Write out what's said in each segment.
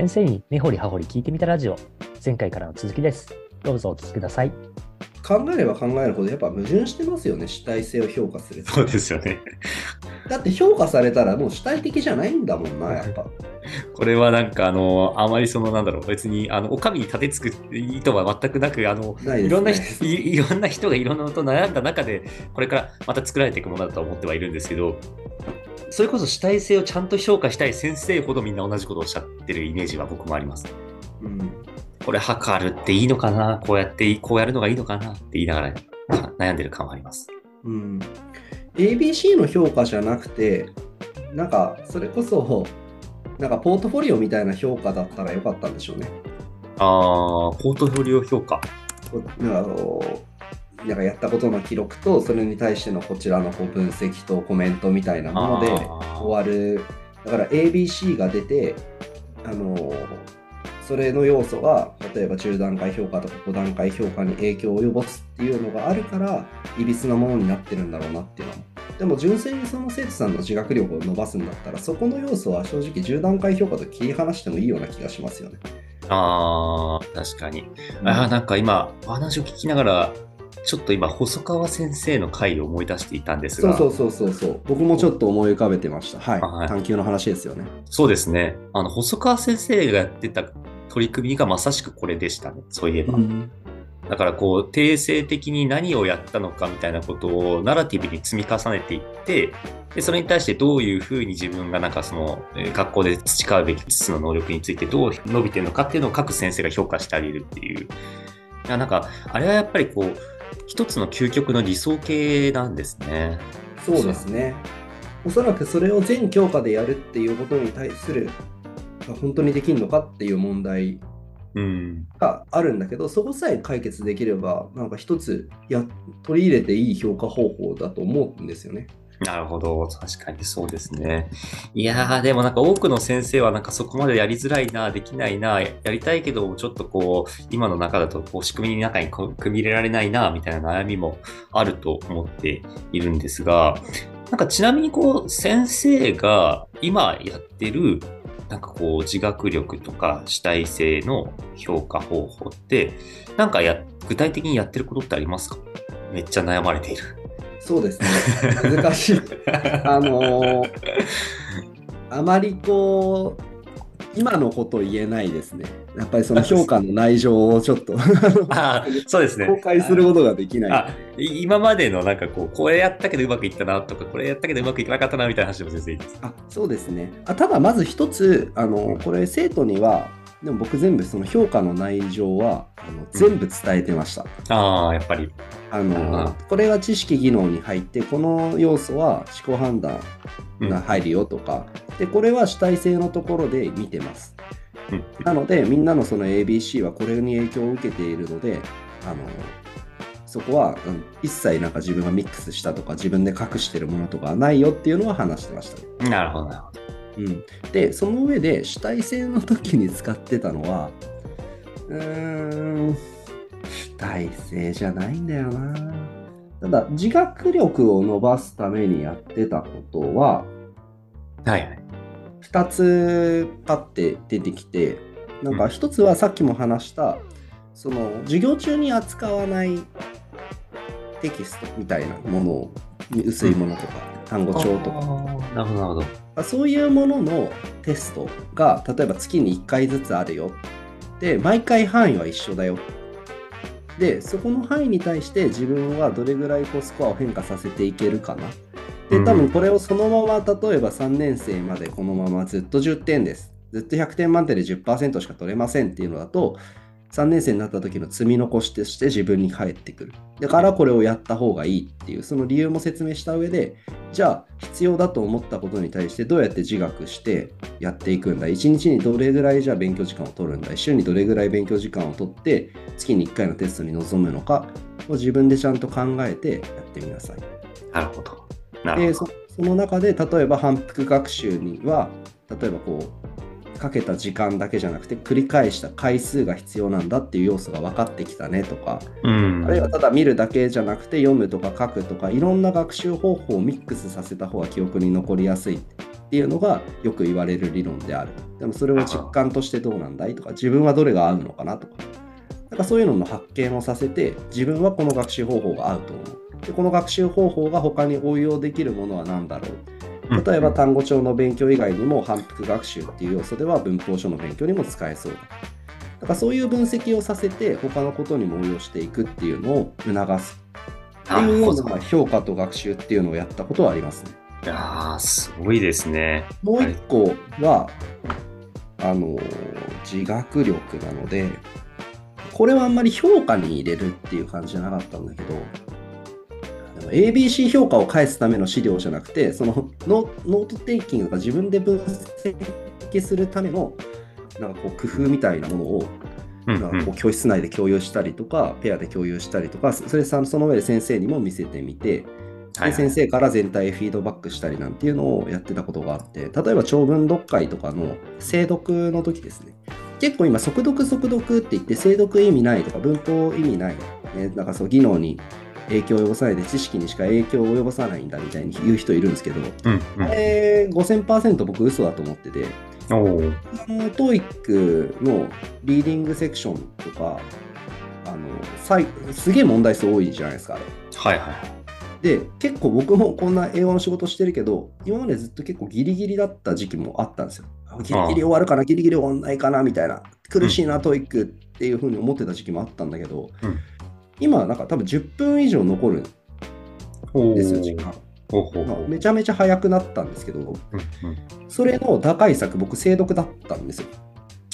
先生に根掘り葉掘り聞いてみたラジオ。前回からの続きです。どうぞお聞きください。考えれば考えるほどやっぱ矛盾してますよね。主体性を評価するそうですよね。だって評価されたらもう主体的じゃないんだもんなやっぱ。これはなんかあの、あまりそのなんだろう、別にあの、お上に立てつく意図は全くなく、あの、ないね。いろんな人いいろんな人がいろんなことを悩んだ中で、これからまた作られていくものだとは思ってはいるんですけど、それこそ主体性をちゃんと評価したい先生ほどみんな同じことをおっしゃってるイメージは僕もあります。うんこれ測るっていいのかな？こうやって、こうやるのがいいのかな？って言いながらか悩んでる感はあります。うん、ABC の評価じゃなくてなんかそれこそなんかポートフォリオみたいな評価だったらよかったんでしょうねあー、ポートフォリオ評価。あのなんかやったことの記録とそれに対してのこちらのこう分析とコメントみたいなもので終わるだから ABC が出てあのそれの要素が例えば10段階評価とか5段階評価に影響を及ぼすっていうのがあるからいびつなものになってるんだろうなっていうのもでも純粋にその生徒さんの自学力を伸ばすんだったらそこの要素は正直10段階評価と切り離してもいいような気がしますよね。あー、確かに。あーなんか今、お話を聞きながら、ちょっと今、細川先生の回を思い出していたんですが、そうそうそうそう僕もちょっと思い浮かべてました。はい。はい探究の話ですよね。そうですね。あの、細川先生がやってた取り組みがまさしくこれでしたね。そういえば。だからこう、定性的に何をやったのかみたいなことをナラティブに積み重ねていって、で、それに対してどういうふうに自分がなんかその、えー学校で培うべき5つの能力についてどう伸びてるのかっていうのを各先生が評価してあげるっていう。いやなんか、あれはやっぱりこう、一つの究極の理想形なんですね。そうですね。おそらくそれを全教科でやるっていうことに対する本当にできるのかっていう問題うん。があるんだけどそこさえ解決できればなんか一つや取り入れていい評価方法だと思うんですよね。なるほど。確かにそうですね。いやー、でもなんか多くの先生はなんかそこまでやりづらいな、できないな、やりたいけど、ちょっとこう、今の中だとこう仕組みの中に組み入れられないな、みたいな悩みもあると思っているんですが、なんかちなみにこう、先生が今やってる、なんかこう、自学力とか主体性の評価方法って、なんかや、具体的にやってることってありますか？めっちゃ悩まれている。そうですね。難しい。あのーあまりこう今のことを言えないですね。やっぱりその評価の内情をちょっとあーそうですね。公開することができない。今までのなんかこう、これやったけどうまくいったなとか、これやったけどうまくいかなかったなみたいな話でも全然いいです。あそうですねあただまず一つあのこれ生徒にはでも僕全部その評価の内情はあの全部伝えてました、ああ、やっぱり。あうんのこれは知識技能に入ってこの要素は思考判断が入るよとか、でこれは主体性のところで見てます。うん。なのでみんなのその ABC はこれに影響を受けているのであのそこは、うん一切なんか自分がミックスしたとか自分で隠してるものとかはないよっていうのは話してました。ねなるほど、なるほど。うん、でその上で主体性の時に使ってたのはうーん主体性じゃないんだよなただ自学力を伸ばすためにやってたことははいはい。2つパッて出てきてなんか1つはさっきも話したその授業中に扱わないテキストみたいなものを薄いものとか単語帳とかなるほど、なるほど。まあそういうもののテストが例えば月に1回ずつあるよ。で、毎回範囲は一緒だよ。で、そこの範囲に対して自分はどれぐらいこうスコアを変化させていけるかな。で、多分これをそのまま例えば3年生までこのままずっと10点です。ずっと100点満点で10%しか取れませんっていうのだと、3年生になった時の積み残しとして自分に返ってくる。だからこれをやった方がいいっていう、その理由も説明した上で、じゃあ必要だと思ったことに対してどうやって自学してやっていくんだ1日にどれぐらいじゃあ勉強時間を取るんだ1週にどれぐらい勉強時間を取って月に1回のテストに臨むのかを自分でちゃんと考えてやってみなさい。なるほど。なるほでそその中で例えば反復学習には例えばこうかけた時間だけじゃなくて繰り返した回数が必要なんだっていう要素が分かってきたねとかど。うん。あるいはただ見るだけじゃなくて読むとか書くとかいろんな学習方法をミックスさせた方が記憶に残りやすいっていうのがよく言われる理論である。でもそれを実感としてどうなんだいとか、自分はどれが合うのかなとか、なんかそういうのの発見をさせて、自分はこの学習方法が合うと思う。でこの学習方法が他に応用できるものは何だろう。例えば単語帳の勉強以外にも反復学習っていう要素では文法書の勉強にも使えそうだ。だからそういう分析をさせて他のことにも応用していくっていうのを促すっていうような評価と学習っていうのをやったことはありますね。いやー、すごいですね。もう一個は、あの自学力なので、これはあんまり評価に入れるっていう感じじゃなかったんだけど、ABC 評価を返すための資料じゃなくて、そのノ note taking とか自分で分析するためのなんかこう工夫みたいなものをなんかこう教室内で共有したりとか、ペアで共有したりとか、それさその上で先生にも見せてみて、先生から全体へフィードバックしたりなんていうのをやってたことがあって、例えば長文読解とかの精読の時ですね。結構今、速読速読って言って、精読意味ないとか、文法意味ない、ね、なんかそう技能に影響を及ぼさないで、知識にしか影響を及ぼさないんだみたいに言う人いるんですけど、うんあれ5000%僕嘘だと思ってて、あの、トーイックのリーディングセクションとか、あの、さいすげえ問題数多いじゃないですか、あれ。はいはい。で、結構僕もこんな英語の仕事してるけど、今までずっと結構ギリギリだった時期もあったんですよ。あギリギリ終わるかな、ギリギリ終わんないかな、みたいな。苦しいな、トーイックっていうふうに思ってた時期もあったんだけど、うん今はなんか多分10分以上残るんおですよ、時間。まあめちゃめちゃ早くなったんですけど、うんうんそれの打開策、僕、精読だったんですよ。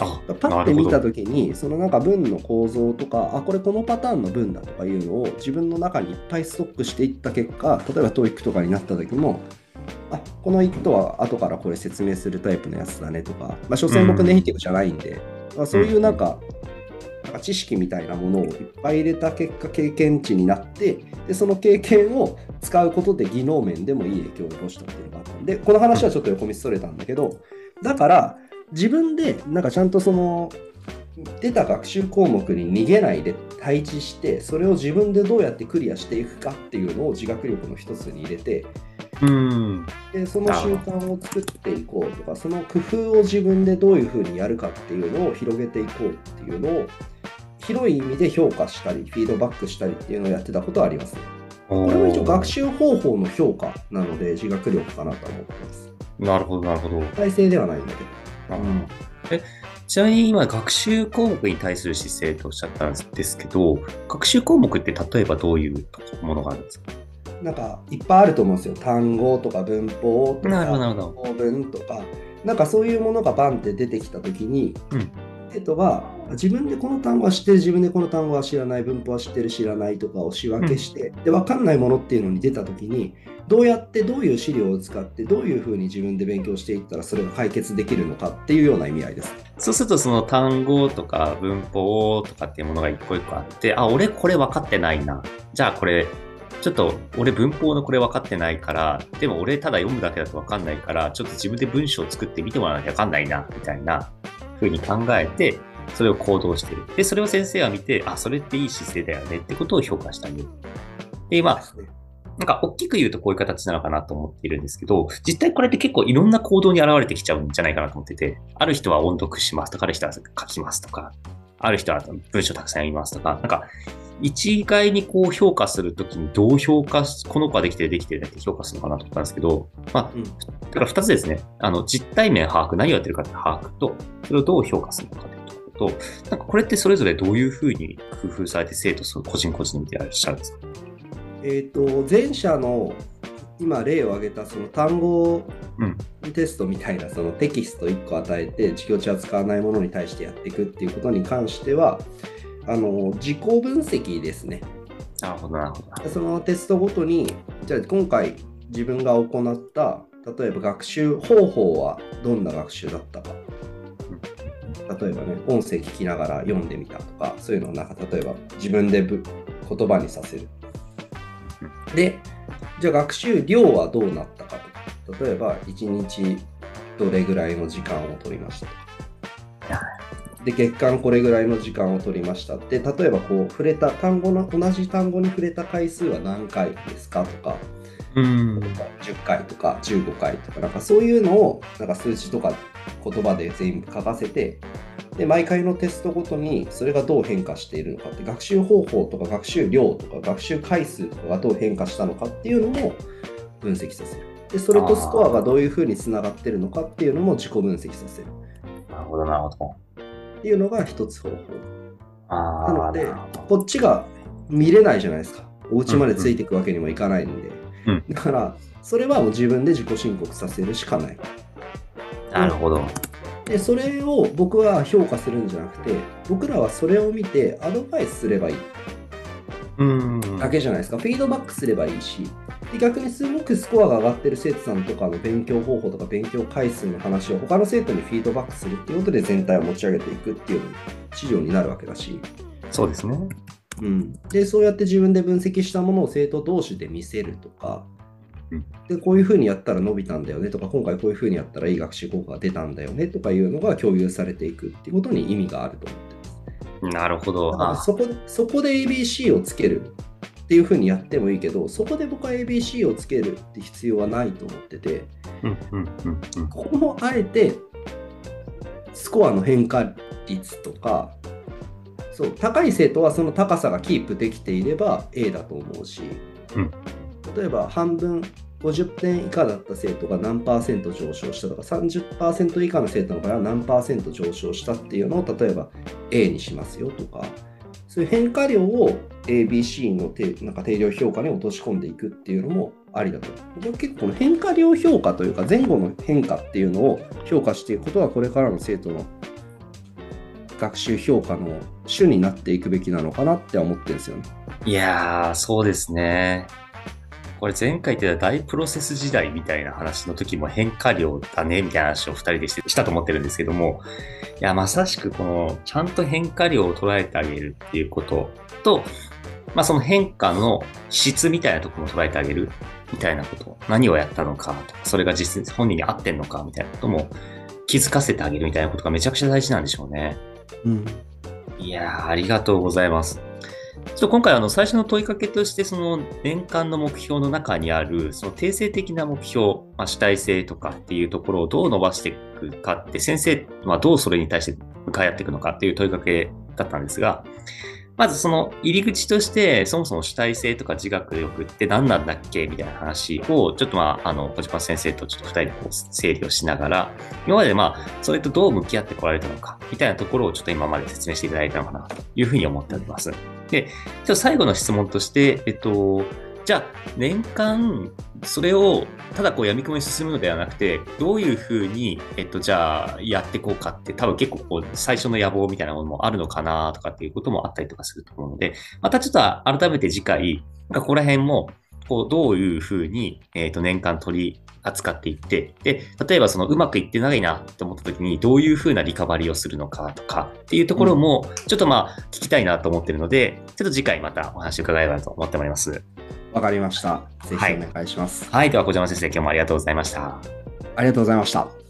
あ、パッて見たときに、そのなんか文の構造とか、あ、これこのパターンの文だとかいうのを自分の中にいっぱいストックしていった結果、例えば TOEIC とかになった時も、あ、この1とは後からこれ説明するタイプのやつだねとか、まあ、所詮僕うん。ネイティブじゃないんで、まあ、そういうなんか、なんか知識みたいなものをいっぱい入れた結果、経験値になって、でその経験を使うことで技能面でもいい影響を及ぼしたっていうのがあったんで、この話はちょっと横道それたんだけど、だから、自分でなんかちゃんとその出た学習項目に逃げないで配置してそれを自分でどうやってクリアしていくかっていうのを自学力の一つに入れてうん。でその習慣を作っていこうとかその工夫を自分でどういうふうにやるかっていうのを広げていこうっていうのを広い意味で評価したりフィードバックしたりっていうのをやってたことはありますね。これも一応学習方法の評価なので自学力かなとは思ってます。なるほど、なるほど。体制ではないんだけど。うんえちなみに今、学習項目に対する姿勢とおっしゃったんですけど、学習項目って例えばどういうものがあるんですか？なんかいっぱいあると思うんですよ。単語とか文法とかなるほどなるほど法文とか、なんかそういうものがバンって出てきたときに、うん生徒は自分でこの単語は知ってる、自分でこの単語は知らない、文法は知ってる、知らないとかを仕分けして、で、分かんないものっていうのに出たときに、どうやってどういう資料を使って、どういうふうに自分で勉強していったらそれが解決できるのかっていうような意味合いです。そうすると、その単語とか文法とかっていうものが一個一個あって、あ、俺これ分かってないな。じゃあこれ、ちょっと俺文法のこれ分かってないから、でも俺ただ読むだけだと分かんないから、ちょっと自分で文章を作って見てもらわなきゃ分かんないな、みたいな風に考えて、それを行動してる。で、それを先生が見て、あ、それっていい姿勢だよねってことを評価してあげる。で、まあ、なんか大きく言うとこういう形なのかなと思っているんですけど、実際これって結構いろんな行動に現れてきちゃうんじゃないかなと思ってて、ある人は音読しますとか、ある人は書きますとか、ある人は文章たくさん読みますとか、なんか一概にこう評価するときにどう評価し、この子はできてるできてるねって評価するのかなと思ったんですけど、まあ、うんだから二つですね。あの、実体面把握、何をやってるかって把握と、それをどう評価するのかというところと、なんかこれってそれぞれどういうふうに工夫されて生徒個人個人で見てらっしゃるんですか？えっ、と、前者の今例を挙げたその単語うんテストみたいなそのテキスト1個与えて授業中は使わないものに対してやっていくっていうことに関してはあの自己分析ですね。なるほど、なるほど。そのテストごとにじゃあ今回自分が行った例えば学習方法はどんな学習だったか。例えばね、音声聞きながら読んでみたとか、そういうのをなんか例えば自分でぶ言葉にさせる。で、じゃあ学習量はどうなったかとか、例えば1日どれぐらいの時間を取りましたとか。で、月間これぐらいの時間を取りましたって、例えばこう触れた単語の、同じ単語に触れた回数は何回ですかとか、うん。10回とか15回とか、なんかそういうのをなんか数字とか言葉で全部書かせて、で、毎回のテストごとにそれがどう変化しているのかって、学習方法とか学習量とか学習回数とかがどう変化したのかっていうのも分析させる。で、それとスコアがどういうふうにつながってるのかっていうのも自己分析させる。なるほど、なるほど。っていうのが一つ方法。なので。こっちが見れないじゃないですか。お家までついていくわけにもいかないんで。うんだから、それはもう自分で自己申告させるしかない。なるほど。で、それを僕は評価するんじゃなくて、僕らはそれを見てアドバイスすればいいうん。だけじゃないですか。フィードバックすればいいし、で逆にすごくスコアが上がってる生徒さんとかの勉強方法とか勉強回数の話を他の生徒にフィードバックするっていうことで全体を持ち上げていくっていう指標になるわけだし、そうですね。うん、でそうやって自分で分析したものを生徒同士で見せるとか、うんでこういうふうにやったら伸びたんだよねとか今回こういうふうにやったらいい学習効果が出たんだよねとかいうのが共有されていくっていうことに意味があると思ってます。なるほど。そこそこで ABC をつけるっていうふうにやってもいいけどそこで僕は ABC をつけるって必要はないと思っててうんうんうんうん。ここもあえてスコアの変化率とかそう高い生徒はその高さがキープできていれば A だと思うし、うん例えば半分50点以下だった生徒が何パーセント上昇したとか30%以下の生徒の場合は何パーセント上昇したっていうのを例えば A にしますよとかそういう変化量を ABC の定なんか定量評価に落とし込んでいくっていうのもありだと思う。結構変化量評価というか前後の変化っていうのを評価していくことはこれからの生徒の学習評価の主になっていくべきなのかなって思ってるんですよね。いやー、そうですね。これ前回言ってた大プロセス時代みたいな話の時も変化量だねみたいな話を二人でしたと思ってるんですけども、いや、まさしくこのちゃんと変化量を捉えてあげるっていうことと、まあその変化の質みたいなところも捉えてあげるみたいなこと、何をやったのかとか、それが実際本人に合ってんのかみたいなことも気づかせてあげるみたいなことがめちゃくちゃ大事なんでしょうね。うん。いやー、ありがとうございます。ちょっと今回あの最初の問いかけとしてその年間の目標の中にあるその定性的な目標、まあ、主体性とかっていうところをどう伸ばしていくかって先生はどうそれに対して向かい合っていくのかっていう問いかけだったんですが、まずその入り口としてそもそも主体性とか自学力って何なんだっけみたいな話をちょっとまああの小島先生とちょっと二人でこう整理をしながら今までまあそれとどう向き合ってこられたのかみたいなところをちょっと今まで説明していただいたのかなというふうに思っております。で、ちょっと最後の質問として、えっと、じゃあ年間それをただこう闇雲に進むのではなくてどういうふうに、えっと、じゃあやっていこうかって多分結構こう最初の野望みたいなものもあるのかなとかっていうこともあったりとかすると思うのでまたちょっと改めて次回ここら辺もこうどういうふうに、えっと年間取り扱っていって、で、例えばそのうまくいってないなって思った時にどういうふうなリカバリーをするのかとかっていうところもちょっとまあ聞きたいなと思ってるので、ちょっと次回またお話を伺えればと思っております。わかりました。ぜひはいお願いします。はい。では小島先生、今日もありがとうございました。ありがとうございました。